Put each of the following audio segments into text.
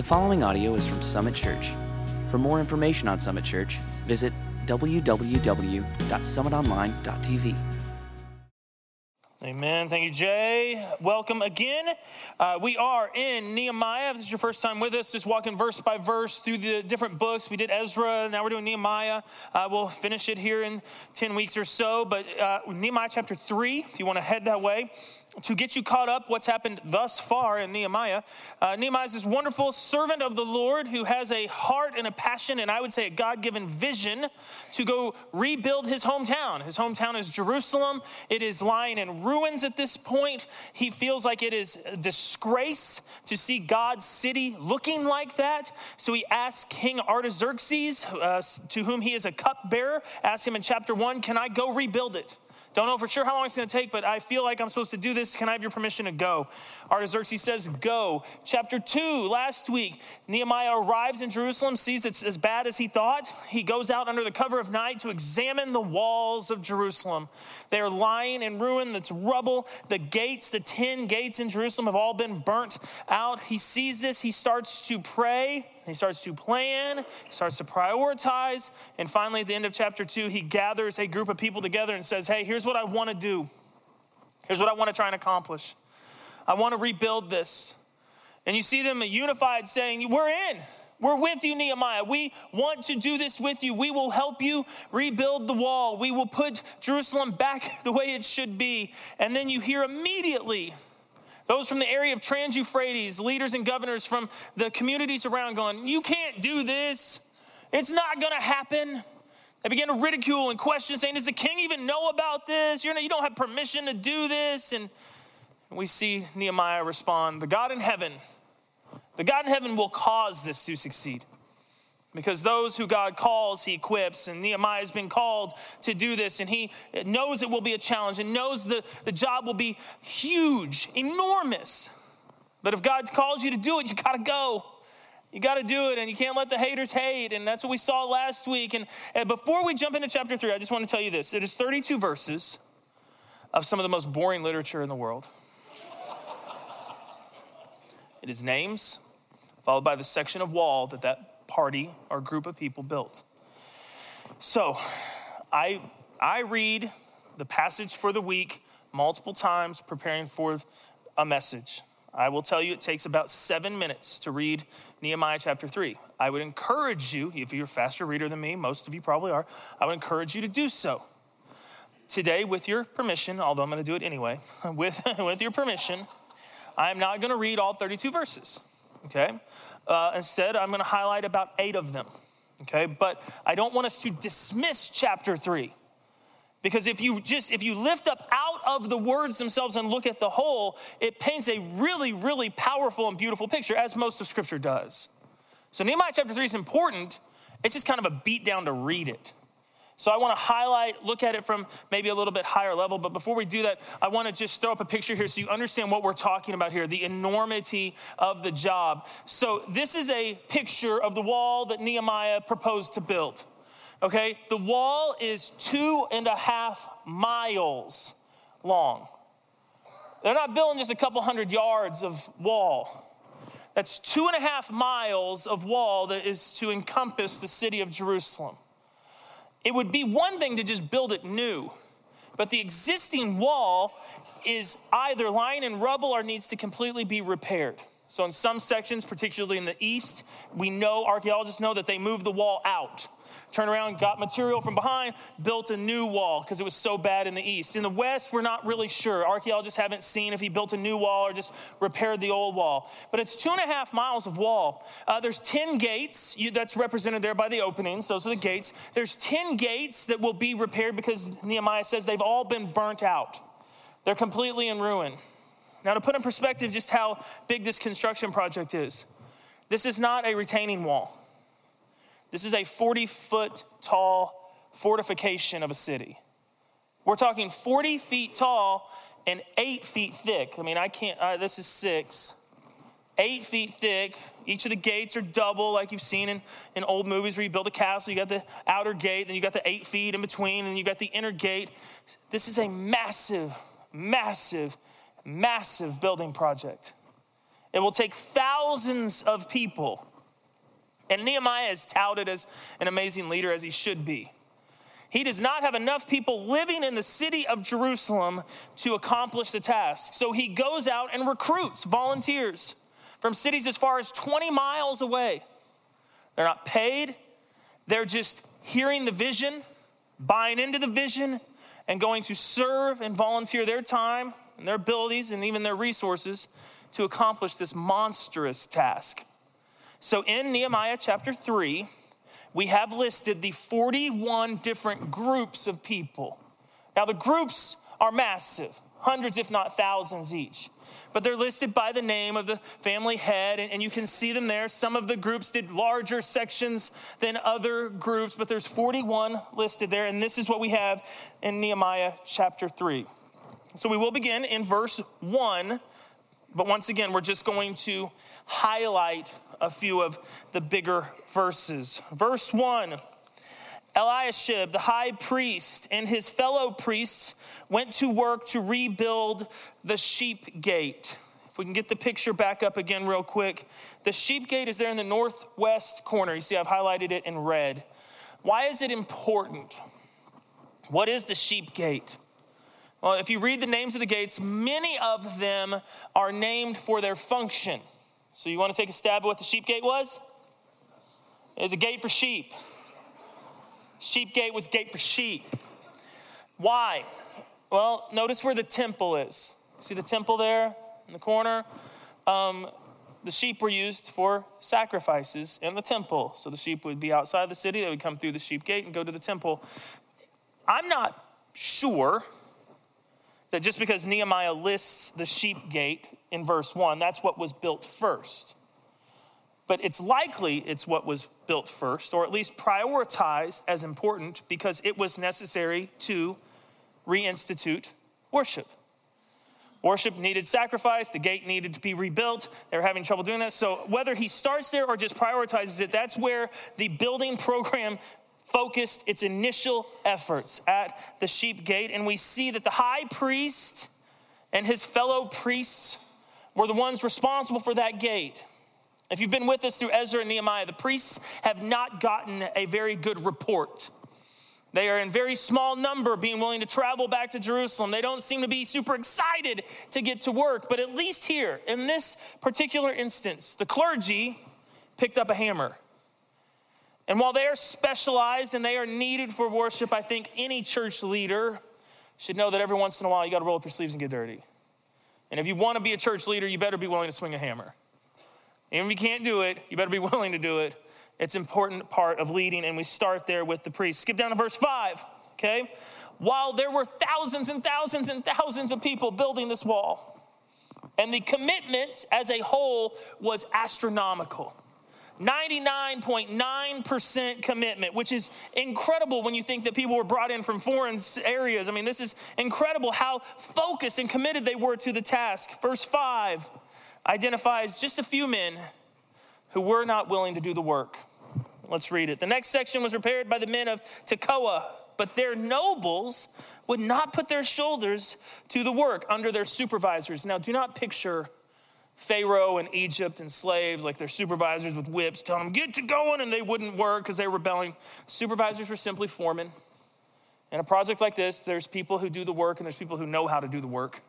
The following audio is from Summit Church. For more information on Summit Church, visit www.summitonline.tv. Amen. Thank you, Jay. Welcome again. Uh, we are in Nehemiah. If this is your first time with us, just walking verse by verse through the different books. We did Ezra, now we're doing Nehemiah. Uh, we'll finish it here in 10 weeks or so. But uh, Nehemiah chapter 3, if you want to head that way, to get you caught up what's happened thus far in Nehemiah. Uh, Nehemiah is this wonderful servant of the Lord who has a heart and a passion, and I would say a God given vision to go rebuild his hometown. His hometown is Jerusalem. It is lying in ruins at this point. He feels like it is a disgrace to see God's city looking like that. So he asks King Artaxerxes, uh, to whom he is a cupbearer, asks him in chapter one, Can I go rebuild it? Don't know for sure how long it's going to take, but I feel like I'm supposed to do this. Can I have your permission to go? Artaxerxes says, Go. Chapter 2, last week, Nehemiah arrives in Jerusalem, sees it's as bad as he thought. He goes out under the cover of night to examine the walls of Jerusalem. They are lying in ruin, that's rubble. The gates, the 10 gates in Jerusalem, have all been burnt out. He sees this, he starts to pray. He starts to plan, he starts to prioritize, and finally, at the end of chapter two, he gathers a group of people together and says, Hey, here's what I want to do. Here's what I want to try and accomplish. I want to rebuild this. And you see them unified saying, We're in. We're with you, Nehemiah. We want to do this with you. We will help you rebuild the wall. We will put Jerusalem back the way it should be. And then you hear immediately those from the area of Trans Euphrates, leaders and governors from the communities around, going, You can't do this. It's not going to happen. They begin to ridicule and question, saying, Does the king even know about this? You're, you don't have permission to do this. And we see Nehemiah respond, The God in heaven, the God in heaven will cause this to succeed. Because those who God calls, he equips. And Nehemiah has been called to do this, and he knows it will be a challenge and knows the, the job will be huge, enormous. But if God calls you to do it, you got to go. You got to do it, and you can't let the haters hate. And that's what we saw last week. And, and before we jump into chapter three, I just want to tell you this it is 32 verses of some of the most boring literature in the world. It is names, followed by the section of wall that that party or group of people built. So I, I read the passage for the week multiple times preparing for a message. I will tell you it takes about seven minutes to read Nehemiah chapter 3. I would encourage you, if you're a faster reader than me, most of you probably are, I would encourage you to do so. Today, with your permission, although I'm going to do it anyway, with, with your permission, I'm not going to read all 32 verses, okay? Uh, instead, I'm going to highlight about eight of them. Okay, but I don't want us to dismiss chapter three. Because if you just if you lift up out of the words themselves and look at the whole, it paints a really, really powerful and beautiful picture, as most of scripture does. So Nehemiah chapter 3 is important. It's just kind of a beat down to read it. So I want to highlight, look at it from maybe a little bit higher level. But before we do that, I want to just throw up a picture here so you understand what we're talking about here the enormity of the job. So this is a picture of the wall that Nehemiah proposed to build. Okay, the wall is two and a half miles long. They're not building just a couple hundred yards of wall. That's two and a half miles of wall that is to encompass the city of Jerusalem. It would be one thing to just build it new, but the existing wall is either lying in rubble or needs to completely be repaired. So, in some sections, particularly in the east, we know, archaeologists know that they moved the wall out turned around, got material from behind, built a new wall because it was so bad in the east. In the west, we're not really sure. Archaeologists haven't seen if he built a new wall or just repaired the old wall. But it's two and a half miles of wall. Uh, there's 10 gates you, that's represented there by the openings. Those are the gates. There's 10 gates that will be repaired because Nehemiah says they've all been burnt out, they're completely in ruin. Now, to put in perspective just how big this construction project is, this is not a retaining wall. This is a 40 foot tall fortification of a city. We're talking 40 feet tall and eight feet thick. I mean, I can't, uh, this is six. Eight feet thick. Each of the gates are double, like you've seen in, in old movies where you build a castle. You got the outer gate, then you got the eight feet in between, and you got the inner gate. This is a massive, massive, massive building project. It will take thousands of people. And Nehemiah is touted as an amazing leader, as he should be. He does not have enough people living in the city of Jerusalem to accomplish the task. So he goes out and recruits volunteers from cities as far as 20 miles away. They're not paid, they're just hearing the vision, buying into the vision, and going to serve and volunteer their time and their abilities and even their resources to accomplish this monstrous task. So in Nehemiah chapter 3, we have listed the 41 different groups of people. Now, the groups are massive, hundreds, if not thousands each. But they're listed by the name of the family head, and you can see them there. Some of the groups did larger sections than other groups, but there's 41 listed there, and this is what we have in Nehemiah chapter 3. So we will begin in verse 1, but once again, we're just going to highlight a few of the bigger verses. Verse 1 Eliashib, the high priest, and his fellow priests went to work to rebuild the sheep gate. If we can get the picture back up again, real quick. The sheep gate is there in the northwest corner. You see, I've highlighted it in red. Why is it important? What is the sheep gate? Well, if you read the names of the gates, many of them are named for their function. So you want to take a stab at what the sheep gate was? It was a gate for sheep. Sheep gate was gate for sheep. Why? Well, notice where the temple is. See the temple there in the corner? Um, the sheep were used for sacrifices in the temple. So the sheep would be outside the city, they would come through the sheep gate and go to the temple. I'm not sure that just because Nehemiah lists the sheep gate in verse 1, that's what was built first. But it's likely it's what was built first, or at least prioritized as important because it was necessary to reinstitute worship. Worship needed sacrifice, the gate needed to be rebuilt. They were having trouble doing that. So, whether he starts there or just prioritizes it, that's where the building program focused its initial efforts at the sheep gate. And we see that the high priest and his fellow priests were the ones responsible for that gate. If you've been with us through Ezra and Nehemiah, the priests have not gotten a very good report. They are in very small number being willing to travel back to Jerusalem. They don't seem to be super excited to get to work, but at least here, in this particular instance, the clergy picked up a hammer. And while they are specialized and they are needed for worship, I think any church leader should know that every once in a while you got to roll up your sleeves and get dirty. And if you want to be a church leader, you better be willing to swing a hammer. And if you can't do it, you better be willing to do it. It's an important part of leading, and we start there with the priest. Skip down to verse 5, okay? While there were thousands and thousands and thousands of people building this wall, and the commitment as a whole was astronomical. 99.9% commitment, which is incredible when you think that people were brought in from foreign areas. I mean, this is incredible how focused and committed they were to the task. Verse 5 identifies just a few men who were not willing to do the work. Let's read it. The next section was repaired by the men of Tekoa, but their nobles would not put their shoulders to the work under their supervisors. Now, do not picture Pharaoh and Egypt and slaves, like their supervisors with whips, telling them, get to going, and they wouldn't work because they were rebelling. Supervisors were simply foremen. In a project like this, there's people who do the work and there's people who know how to do the work.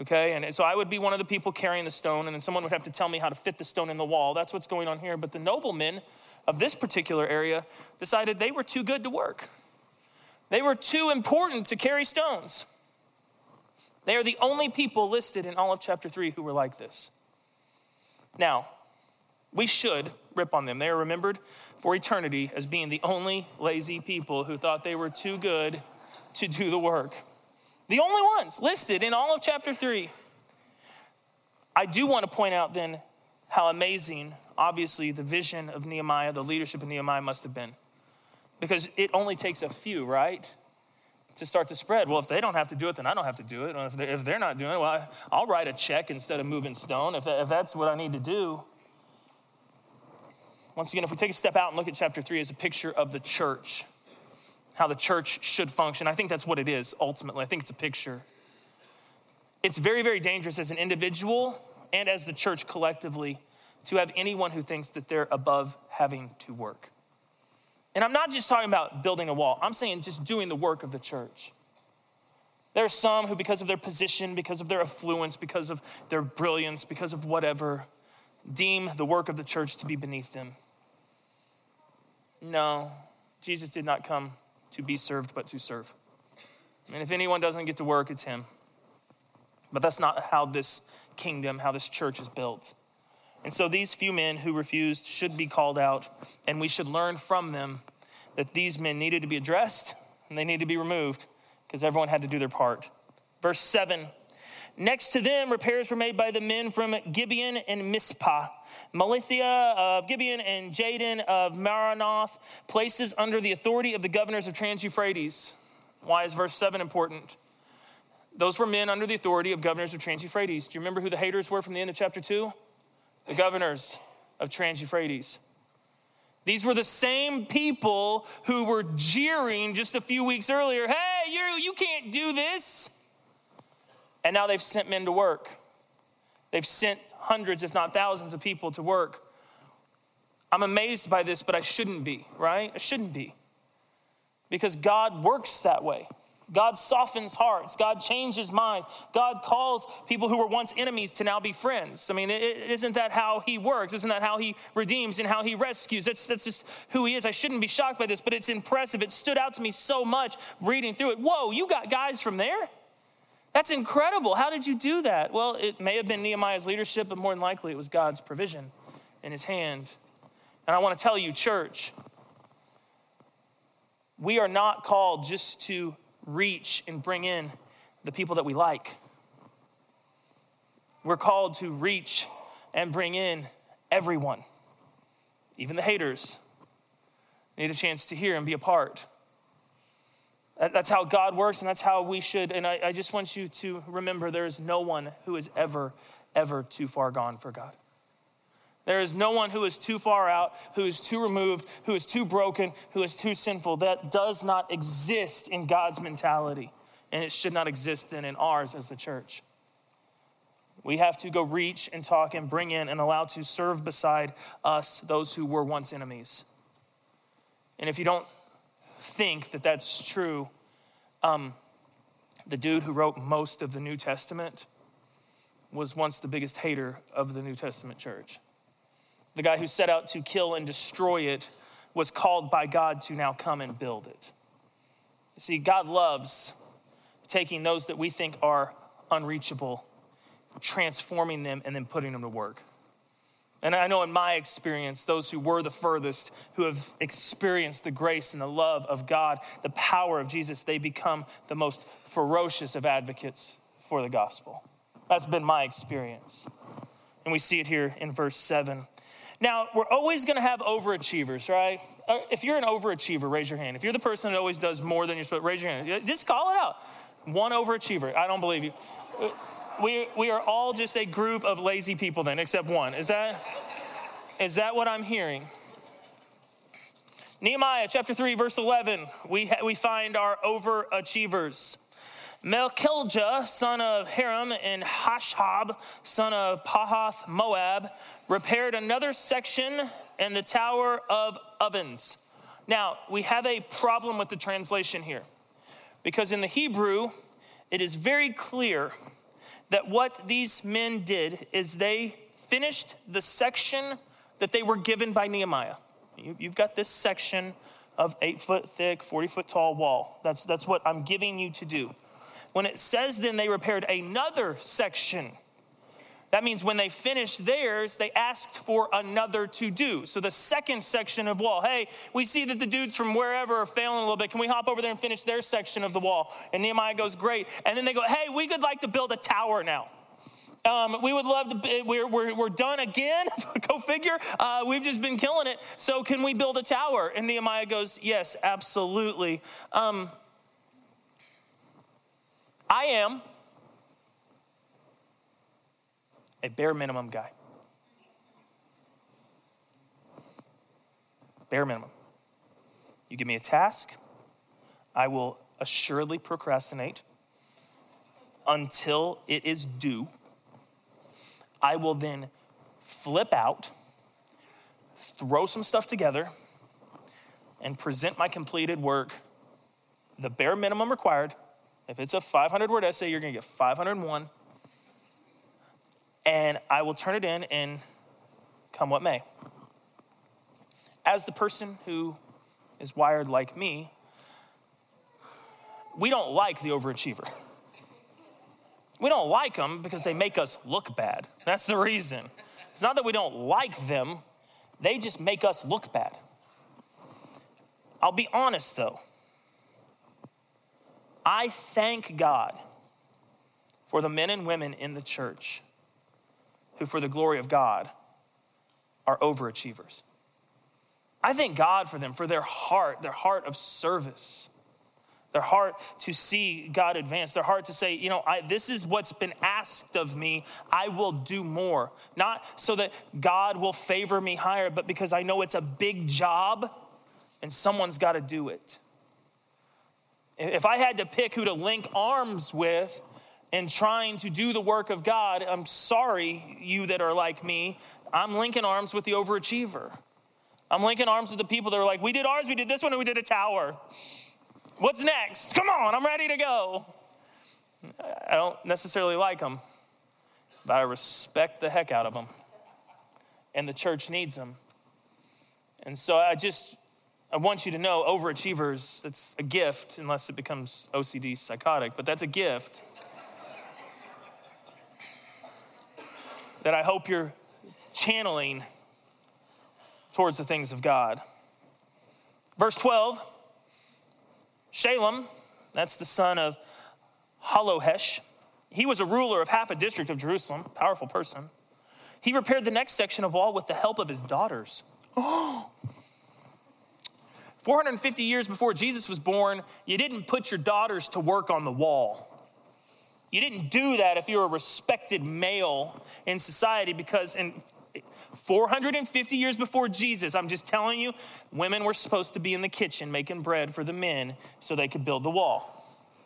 Okay, and so I would be one of the people carrying the stone, and then someone would have to tell me how to fit the stone in the wall. That's what's going on here. But the noblemen of this particular area decided they were too good to work, they were too important to carry stones. They are the only people listed in all of chapter 3 who were like this. Now, we should rip on them. They are remembered for eternity as being the only lazy people who thought they were too good to do the work. The only ones listed in all of chapter 3. I do want to point out then how amazing, obviously, the vision of Nehemiah, the leadership of Nehemiah must have been. Because it only takes a few, right? To start to spread. Well, if they don't have to do it, then I don't have to do it. If they're, not doing it, well, I'll write a check instead of moving stone if that's what I need to do. Once again, if we take a step out and look at chapter three as a picture of the church, how the church should function, I think that's what it is ultimately. I think it's a picture. It's very, very dangerous as an individual and as the church collectively to have anyone who thinks that they're above having to work. And I'm not just talking about building a wall, I'm saying just doing the work of the church. There are some who, because of their position, because of their affluence, because of their brilliance, because of whatever, deem the work of the church to be beneath them. No, Jesus did not come to be served, but to serve. And if anyone doesn't get to work, it's him. But that's not how this kingdom, how this church is built. And so these few men who refused should be called out, and we should learn from them that these men needed to be addressed and they need to be removed because everyone had to do their part. Verse 7 Next to them, repairs were made by the men from Gibeon and Mizpah, Melatiah uh, of Gibeon and Jadon of Meronoth, places under the authority of the governors of Trans Euphrates. Why is verse 7 important? Those were men under the authority of governors of Trans Euphrates. Do you remember who the haters were from the end of chapter 2? The governors of Trans Euphrates. These were the same people who were jeering just a few weeks earlier, hey, you, you can't do this. And now they've sent men to work. They've sent hundreds, if not thousands, of people to work. I'm amazed by this, but I shouldn't be, right? I shouldn't be. Because God works that way. God softens hearts. God changes minds. God calls people who were once enemies to now be friends. I mean, isn't that how He works? Isn't that how He redeems and how He rescues? That's, that's just who He is. I shouldn't be shocked by this, but it's impressive. It stood out to me so much reading through it. Whoa, you got guys from there? That's incredible. How did you do that? Well, it may have been Nehemiah's leadership, but more than likely it was God's provision in His hand. And I want to tell you, church, we are not called just to reach and bring in the people that we like. We're called to reach and bring in everyone, even the haters. Need a chance to hear and be a part. That's how God works, and that's how we should. And I, I just want you to remember there is no one who is ever, ever too far gone for God. There is no one who is too far out, who is too removed, who is too broken, who is too sinful. That does not exist in God's mentality. And it should not exist then in ours as the church. We have to go reach and talk and bring in and allow to serve beside us those who were once enemies. And if you don't think that that's true, um, the dude who wrote most of the New Testament was once the biggest hater of the New Testament church the guy who set out to kill and destroy it, was called by God to now come and build it. You see, God loves taking those that we think are unreachable, transforming them, and then putting them to work. And I know in my experience, those who were the furthest, who have experienced the grace and the love of God, the power of Jesus, they become the most ferocious of advocates for the gospel. That's been my experience. And we see it here in verse 7. Now, we're always going to have overachievers, right? Uh, if you're an overachiever, raise your hand. If you're the person that always does more than you're supposed, raise your hand. Just call it out. One overachiever. I don't believe you. Uh, we, we are all just a group of lazy people then, except one. Is that, is that what I'm hearing? Nehemiah chapter 3, verse 11, we, ha- we find our overachievers. Malchijah, son of Harim, and Hasshub, son of Pahath Moab, repaired another section in the Tower of Ovens. Now, we have a problem with the translation here because in the Hebrew, it is very clear that what these men did is they finished the section that they were given by Nehemiah. You've got this section of eight foot thick, 40 foot tall wall. That's, that's what I'm giving you to do. When it says then they repaired another section, that means when they finished theirs, they asked for another to do. So the second section of wall, hey, we see that the dudes from wherever are failing a little bit. Can we hop over there and finish their section of the wall? And Nehemiah goes, great. And then they go, hey, we could like to build a tower now. Um, we would love to, we're, we're, we're done again. Go figure. Uh, we've just been killing it. So can we build a tower? And Nehemiah goes, yes, absolutely. Um, I am a bare minimum guy. Bare minimum. You give me a task, I will assuredly procrastinate until it is due. I will then flip out, throw some stuff together, and present my completed work, the bare minimum required. If it's a 500 word essay, you're going to get 501. And I will turn it in and come what may. As the person who is wired like me, we don't like the overachiever. We don't like them because they make us look bad. That's the reason. It's not that we don't like them, they just make us look bad. I'll be honest though. I thank God for the men and women in the church who, for the glory of God, are overachievers. I thank God for them, for their heart, their heart of service, their heart to see God advance, their heart to say, you know, I, this is what's been asked of me. I will do more. Not so that God will favor me higher, but because I know it's a big job and someone's got to do it. If I had to pick who to link arms with in trying to do the work of God, I'm sorry, you that are like me, I'm linking arms with the overachiever. I'm linking arms with the people that are like, we did ours, we did this one, and we did a tower. What's next? Come on, I'm ready to go. I don't necessarily like them, but I respect the heck out of them. And the church needs them. And so I just, I want you to know overachievers, it's a gift, unless it becomes OCD psychotic, but that's a gift that I hope you're channeling towards the things of God. Verse 12 Shallum, that's the son of Hallohesh, he was a ruler of half a district of Jerusalem, powerful person. He repaired the next section of wall with the help of his daughters. Oh. 450 years before Jesus was born, you didn't put your daughters to work on the wall. You didn't do that if you were a respected male in society because in 450 years before Jesus, I'm just telling you, women were supposed to be in the kitchen making bread for the men so they could build the wall.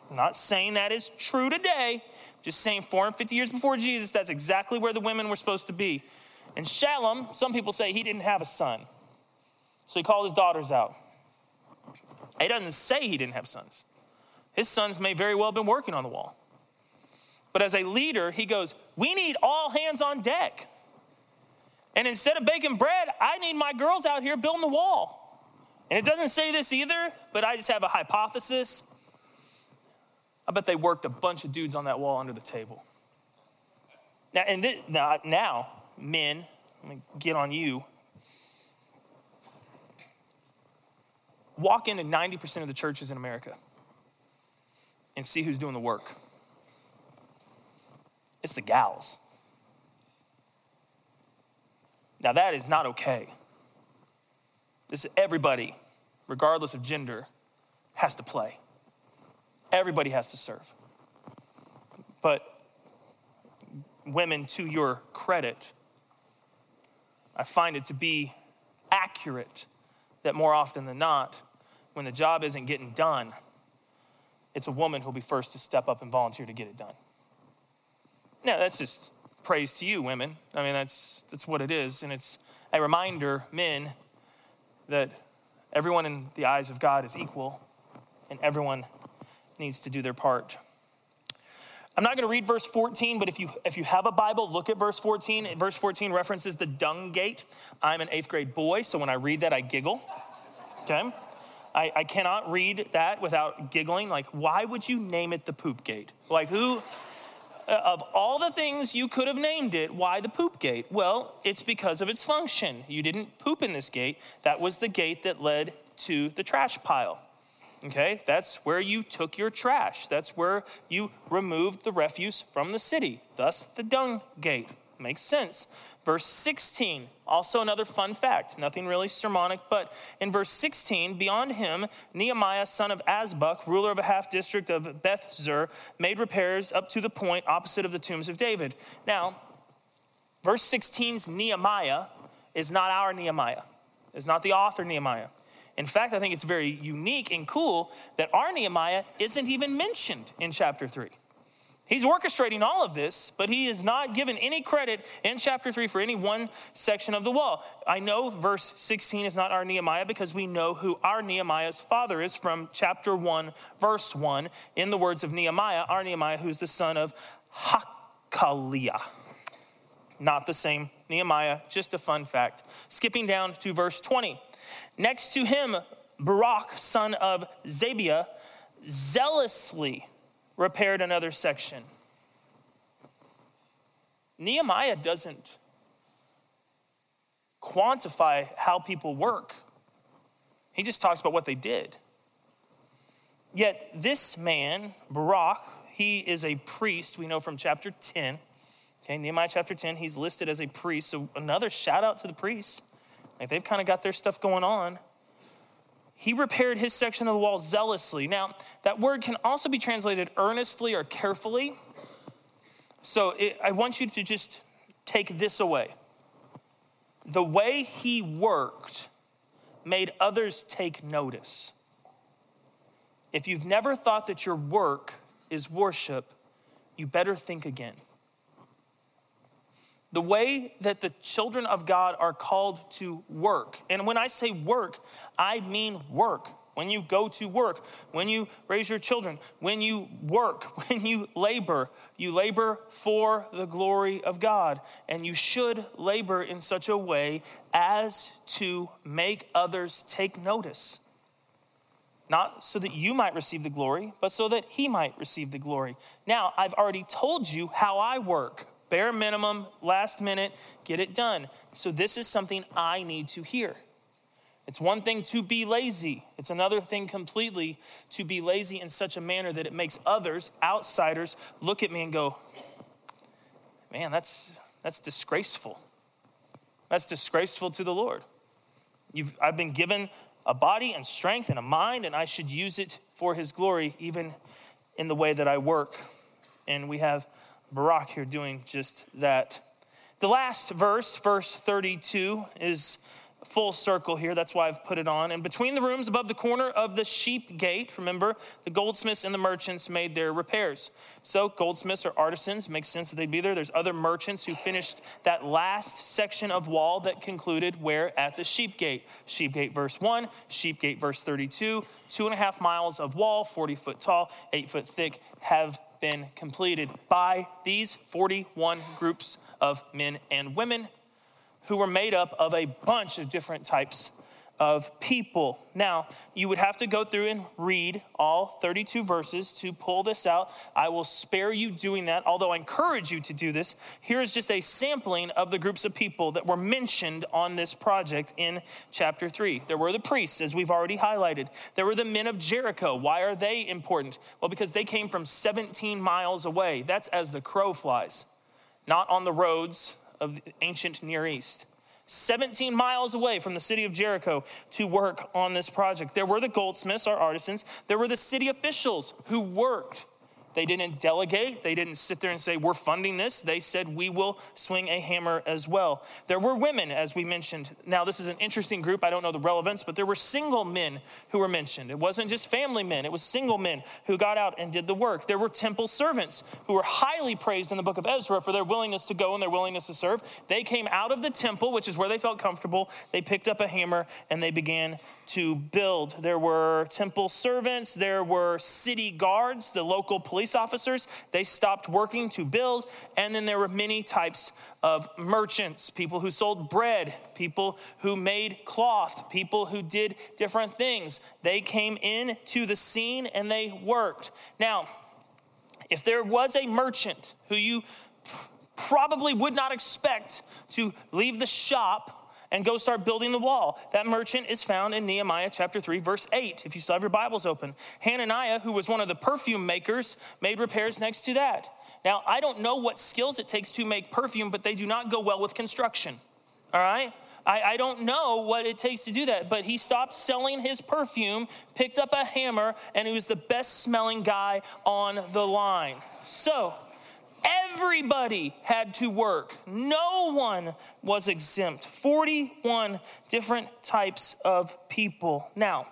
I'm not saying that is true today, just saying 450 years before Jesus, that's exactly where the women were supposed to be. And Shallum, some people say he didn't have a son. So he called his daughters out. He doesn't say he didn't have sons. His sons may very well have been working on the wall. But as a leader, he goes, We need all hands on deck. And instead of baking bread, I need my girls out here building the wall. And it doesn't say this either, but I just have a hypothesis. I bet they worked a bunch of dudes on that wall under the table. Now, and this, now, now, men, let me get on you. Walk into 90% of the churches in America and see who's doing the work. It's the gals. Now, that is not okay. This is everybody, regardless of gender, has to play. Everybody has to serve. But women, to your credit, I find it to be accurate that more often than not, when the job isn't getting done, it's a woman who'll be first to step up and volunteer to get it done. Now, that's just praise to you, women. I mean, that's, that's what it is. And it's a reminder, men, that everyone in the eyes of God is equal and everyone needs to do their part. I'm not going to read verse 14, but if you if you have a Bible, look at verse 14. Verse 14 references the dung gate. I'm an eighth grade boy, so when I read that, I giggle. Okay? I, I cannot read that without giggling. Like, why would you name it the poop gate? Like, who uh, of all the things you could have named it, why the poop gate? Well, it's because of its function. You didn't poop in this gate. That was the gate that led to the trash pile. Okay, that's where you took your trash. That's where you removed the refuse from the city. Thus, the dung gate. Makes sense. Verse 16, also another fun fact, nothing really sermonic, but in verse 16, beyond him, Nehemiah, son of Azbuk, ruler of a half district of Beth Zur, made repairs up to the point opposite of the tombs of David. Now, verse 16's Nehemiah is not our Nehemiah, is not the author Nehemiah. In fact, I think it's very unique and cool that our Nehemiah isn't even mentioned in chapter 3. He's orchestrating all of this, but he is not given any credit in chapter 3 for any one section of the wall. I know verse 16 is not our Nehemiah because we know who our Nehemiah's father is from chapter 1, verse 1. In the words of Nehemiah, our Nehemiah, who's the son of Hakaliah. Not the same Nehemiah, just a fun fact. Skipping down to verse 20. Next to him, Baruch, son of Zabbai, zealously repaired another section. Nehemiah doesn't quantify how people work, he just talks about what they did. Yet, this man, Baruch, he is a priest, we know from chapter 10. Okay, Nehemiah chapter 10, he's listed as a priest. So, another shout out to the priests. Like, they've kind of got their stuff going on. He repaired his section of the wall zealously. Now, that word can also be translated earnestly or carefully. So it, I want you to just take this away. The way he worked made others take notice. If you've never thought that your work is worship, you better think again the way that the children of God are called to work. And when I say work, I mean work. When you go to work, when you raise your children, when you work, when you labor, you labor for the glory of God. And you should labor in such a way as to make others take notice. Not so that you might receive the glory, but so that He might receive the glory. Now, I've already told you how I work bare minimum, last minute, get it done. So, this is something I need to hear. It's one thing to be lazy, it's another thing completely to be lazy in such a manner that it makes others, outsiders, look at me and go, man, that's, that's disgraceful. That's disgraceful to the Lord. You've, I've been given a body and strength and a mind, and I should use it for His glory, even in the way that I work. And we have Baruch here doing just that. The last verse, verse 32, is full circle here. That's why I've put it on. And between the rooms above the corner of the sheep gate, remember, the goldsmiths and the merchants made their repairs. So, goldsmiths are artisans. Makes sense that they'd be there. There's other merchants who finished that last section of wall that concluded where? At the sheep gate. Sheep gate, verse 1, sheep gate, verse 32. Two and a half miles of wall, 40 foot tall, eight foot thick, have been completed by these 41 groups of men and women who were made up of a bunch of different types of people. Now, you would have to go through and read all 32 verses to pull this out. I will spare you doing that, although I encourage you to do this. Here is just a sampling of the groups of people that were mentioned on this project in chapter 3. There were the priests, as we've already highlighted. There were the men of Jericho. Why are they important? Well, because they came from 17 miles away. That's as the crow flies, not on the roads of the ancient Near East. 17 miles away from the city of Jericho to work on this project. There were the goldsmiths, our artisans. There were the city officials who worked they didn't delegate. They didn't sit there and say, We're funding this. They said, We will swing a hammer as well. There were women, as we mentioned. Now, this is an interesting group. I don't know the relevance, but there were single men who were mentioned. It wasn't just family men, it was single men who got out and did the work. There were temple servants who were highly praised in the book of Ezra for their willingness to go and their willingness to serve. They came out of the temple, which is where they felt comfortable. They picked up a hammer and they began to build. There were temple servants, there were city guards, the local police police officers, they stopped working to build. And then there were many types of merchants people who sold bread, people who made cloth, people who did different things. They came in to the scene and they worked. Now, if there was a merchant who you probably would not expect to leave the shop and go start building the wall. That merchant is found in Nehemiah chapter 3, verse 8, if you still have your Bibles open. Hananiah, who was one of the perfume makers, made repairs next to that. Now, I don't know what skills it takes to make perfume, but they do not go well with construction. All right? I, I, don't know what it takes to do that, but he stopped selling his perfume, picked up a hammer, and he was the best smelling guy on the line. So, Everybody had to work. No one was exempt. 41 different types of people. Now,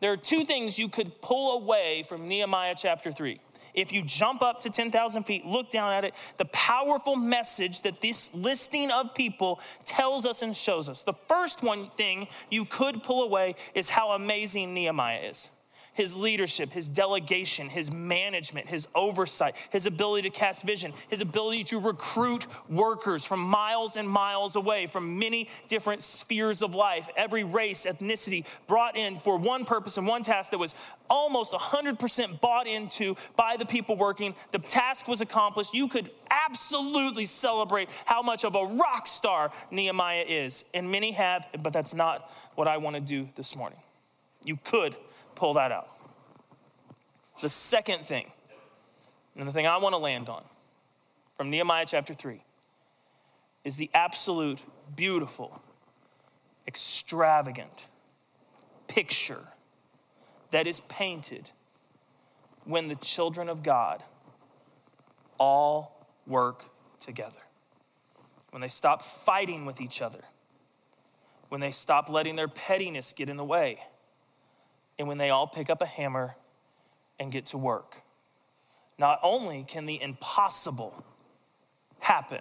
there are two things you could pull away from Nehemiah chapter 3. if you jump up to 10,000 feet, look down at it, the powerful message that this listing of people tells us and shows us. The first one thing you could pull away is how amazing Nehemiah is his leadership, his delegation, his management, his oversight, his ability to cast vision, his ability to recruit workers from miles and miles away from many different spheres of life, every race, ethnicity brought in for one purpose and one task that was almost 100% bought into by the people working. The task was accomplished. You could absolutely celebrate how much of a rock star Nehemiah is. And many have, but that's not what I want to do this morning. You could pull that out. The second thing, and the thing I want to land on from Nehemiah chapter 3, is the absolute beautiful, extravagant picture that is painted when the children of God all work together. When they stop fighting with each other, when they stop letting their pettiness get in the way and when they all pick up a hammer and get to work. Not only can the impossible happen,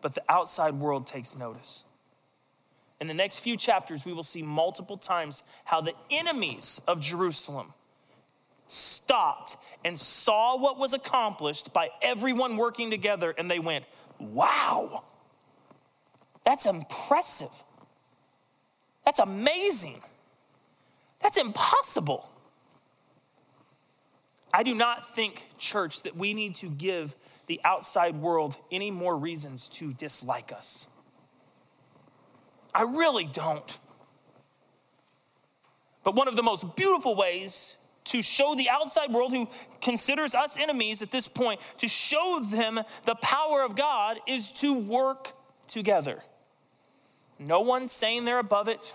but the outside world takes notice. In the next few chapters, we will see multiple times how the enemies of Jerusalem stopped and saw what was accomplished by everyone working together, and they went, Wow, that's impressive. That's amazing. That's impossible. I do not think, church, that we need to give the outside world any more reasons to dislike us. I really don't. But one of the most beautiful ways to show the outside world who considers us enemies at this point, to show them the power of God is to work together. No one saying they're above it,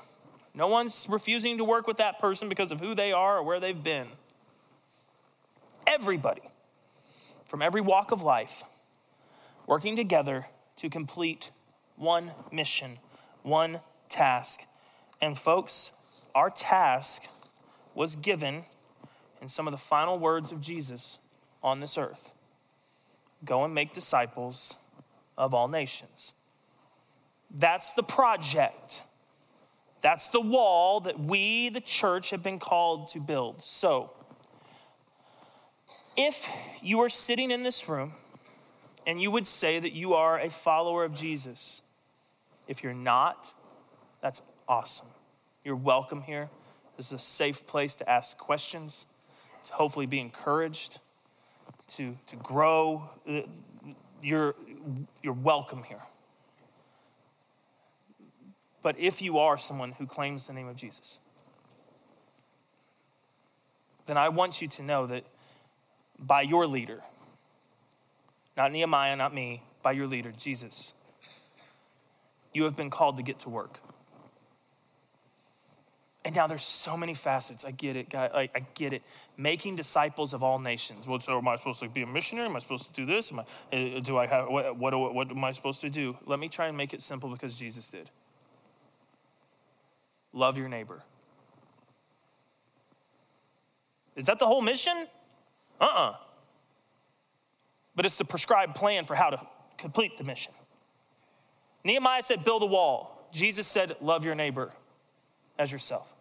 no one's refusing to work with that person because of who they are or where they've been. Everybody from every walk of life working together to complete one mission, one task. And folks, our task was given in some of the final words of Jesus on this earth go and make disciples of all nations. That's the project. That's the wall that we, the church, have been called to build. So, if you are sitting in this room and you would say that you are a follower of Jesus, if you're not, that's awesome. You're welcome here. This is a safe place to ask questions, to hopefully be encouraged, to, to grow. Uh, you're, you're welcome here. But if you are someone who claims the name of Jesus, then I want you to know that by your leader, not Nehemiah, not me, by your leader, Jesus, you have been called to get to work. And now there's so many facets. I get it, guy. I, I, get it. Making disciples of all nations. Well, so am I supposed to be a missionary? Am I supposed to do this? Am I, uh, do I have what, what, what am I supposed to do? Let me try and make it simple because Jesus did love your neighbor. Is that the whole mission? Uh uh-uh. uh But it's the prescribed plan for how to complete the mission. Nehemiah said, build a wall. Jesus said, love your neighbor as yourself.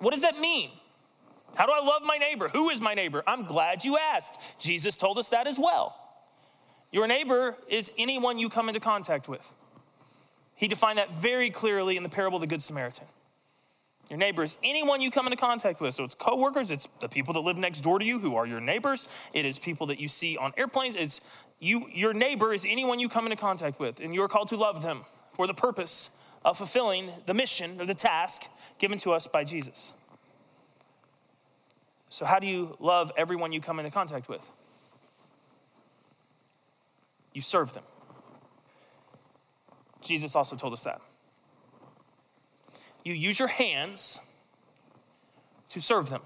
What does that mean? How do I love my neighbor? Who is my neighbor? I'm glad you asked. Jesus told us that as well. Your neighbor is anyone you come into contact with. He defined that very clearly in the parable of the Good Samaritan. Your neighbor is anyone you come into contact with. So it's coworkers, it's the people that live next door to you who are your neighbors. It is people that you see on airplanes. It's you your neighbor is anyone you come into contact with, and you are called to love them for the purpose of fulfilling the mission or the task given to us by Jesus. So how do you love everyone you come into contact with? You serve them. Jesus also told us that. You use your hands to serve them.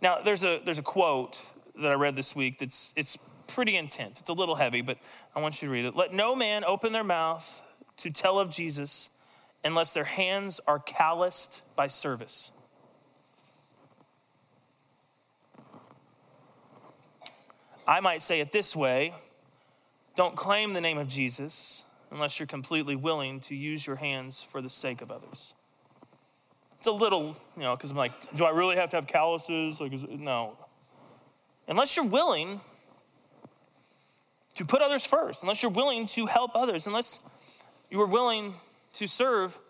Now, there's a, there's a quote that I read this week that's it's pretty intense. It's a little heavy, but I want you to read it. Let no man open their mouth to tell of Jesus unless their hands are calloused by service. I might say it this way don't claim the name of Jesus unless you're completely willing to use your hands for the sake of others. It's a little, you know, because I'm like, do I really have to have calluses? Like, it, no. Unless you're willing to put others first, unless you're willing to help others, unless you are willing to serve,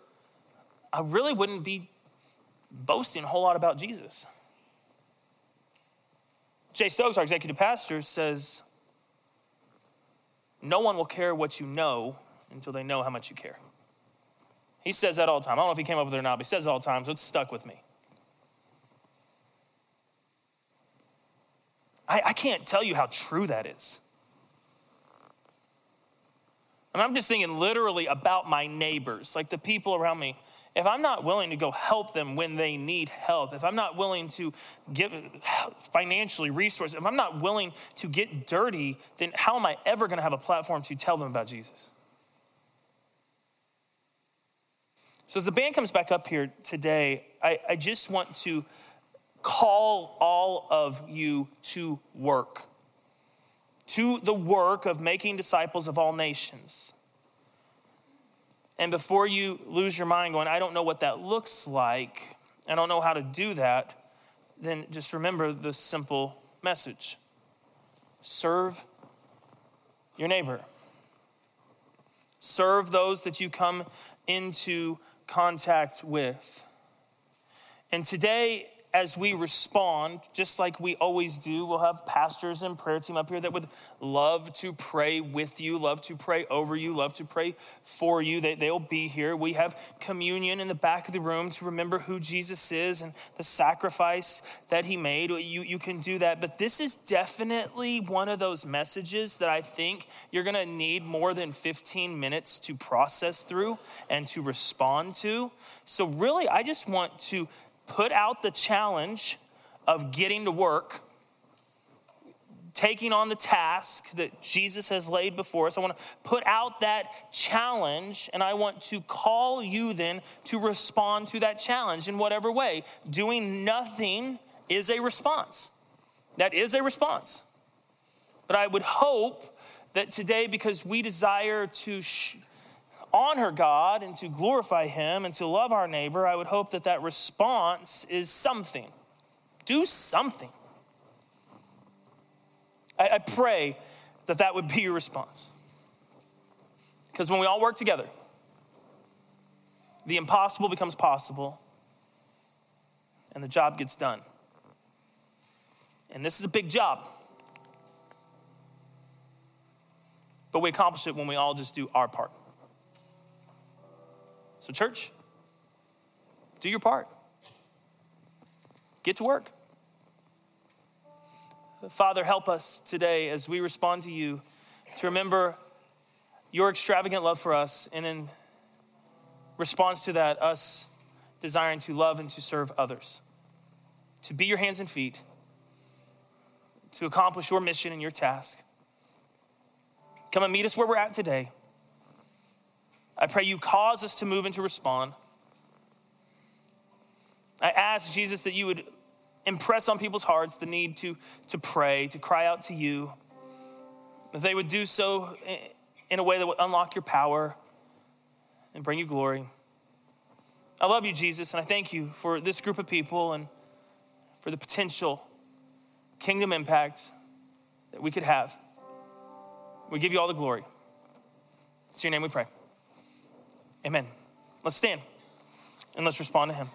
I really wouldn't be boasting a whole lot about Jesus. Jay Stokes, our executive pastor, says, No one will care what you know until they know how much you care. He says that all the time. I don't know if he came up with it or not, but he says it all the time, so it's stuck with me. I, I can't tell you how true that is. And I'm just thinking literally about my neighbors, like the people around me. If I'm not willing to go help them when they need help, if I'm not willing to give financially resources, if I'm not willing to get dirty, then how am I ever going to have a platform to tell them about Jesus? So, as the band comes back up here today, I, I just want to call all of you to work, to the work of making disciples of all nations. And before you lose your mind going, I don't know what that looks like, I don't know how to do that, then just remember the simple message serve your neighbor. Serve those that you come into contact with. And today, as we respond, just like we always do, we'll have pastors and prayer team up here that would love to pray with you, love to pray over you, love to pray for you. They, they'll be here. We have communion in the back of the room to remember who Jesus is and the sacrifice that he made. You, you can do that. But this is definitely one of those messages that I think you're going to need more than 15 minutes to process through and to respond to. So, really, I just want to put out the challenge of getting to work, taking on the task that Jesus has laid before us. I want to put out that challenge, and I want to call you then to respond to that challenge in whatever way. Doing nothing is a response. That is a response. But I would hope that today, because we desire to sh- honor God and to glorify Him and to love our neighbor, I would hope that that response is something. Do something. I, I pray that that would be your response. Because when we all work together, the impossible becomes possible and the job gets done. And this is a big job. But we accomplish it when we all just do our part. So, church, do your part. Get to work. Father, help us today as we respond to you to remember your extravagant love for us, and in response to that, us desiring to love and to serve others, to be your hands and feet, to accomplish your mission and your task. Come and meet us where we're at today. I pray you cause us to move and to respond. I ask, Jesus, that you would impress on people's hearts the need to, to pray, to cry out to you, that they would do so in a way that would unlock your power and bring you glory. I love you, Jesus, and I thank you for this group of people and for the potential kingdom impact that we could have. We give you all the glory. It's your name we pray. Amen. Let's stand and let's respond to him.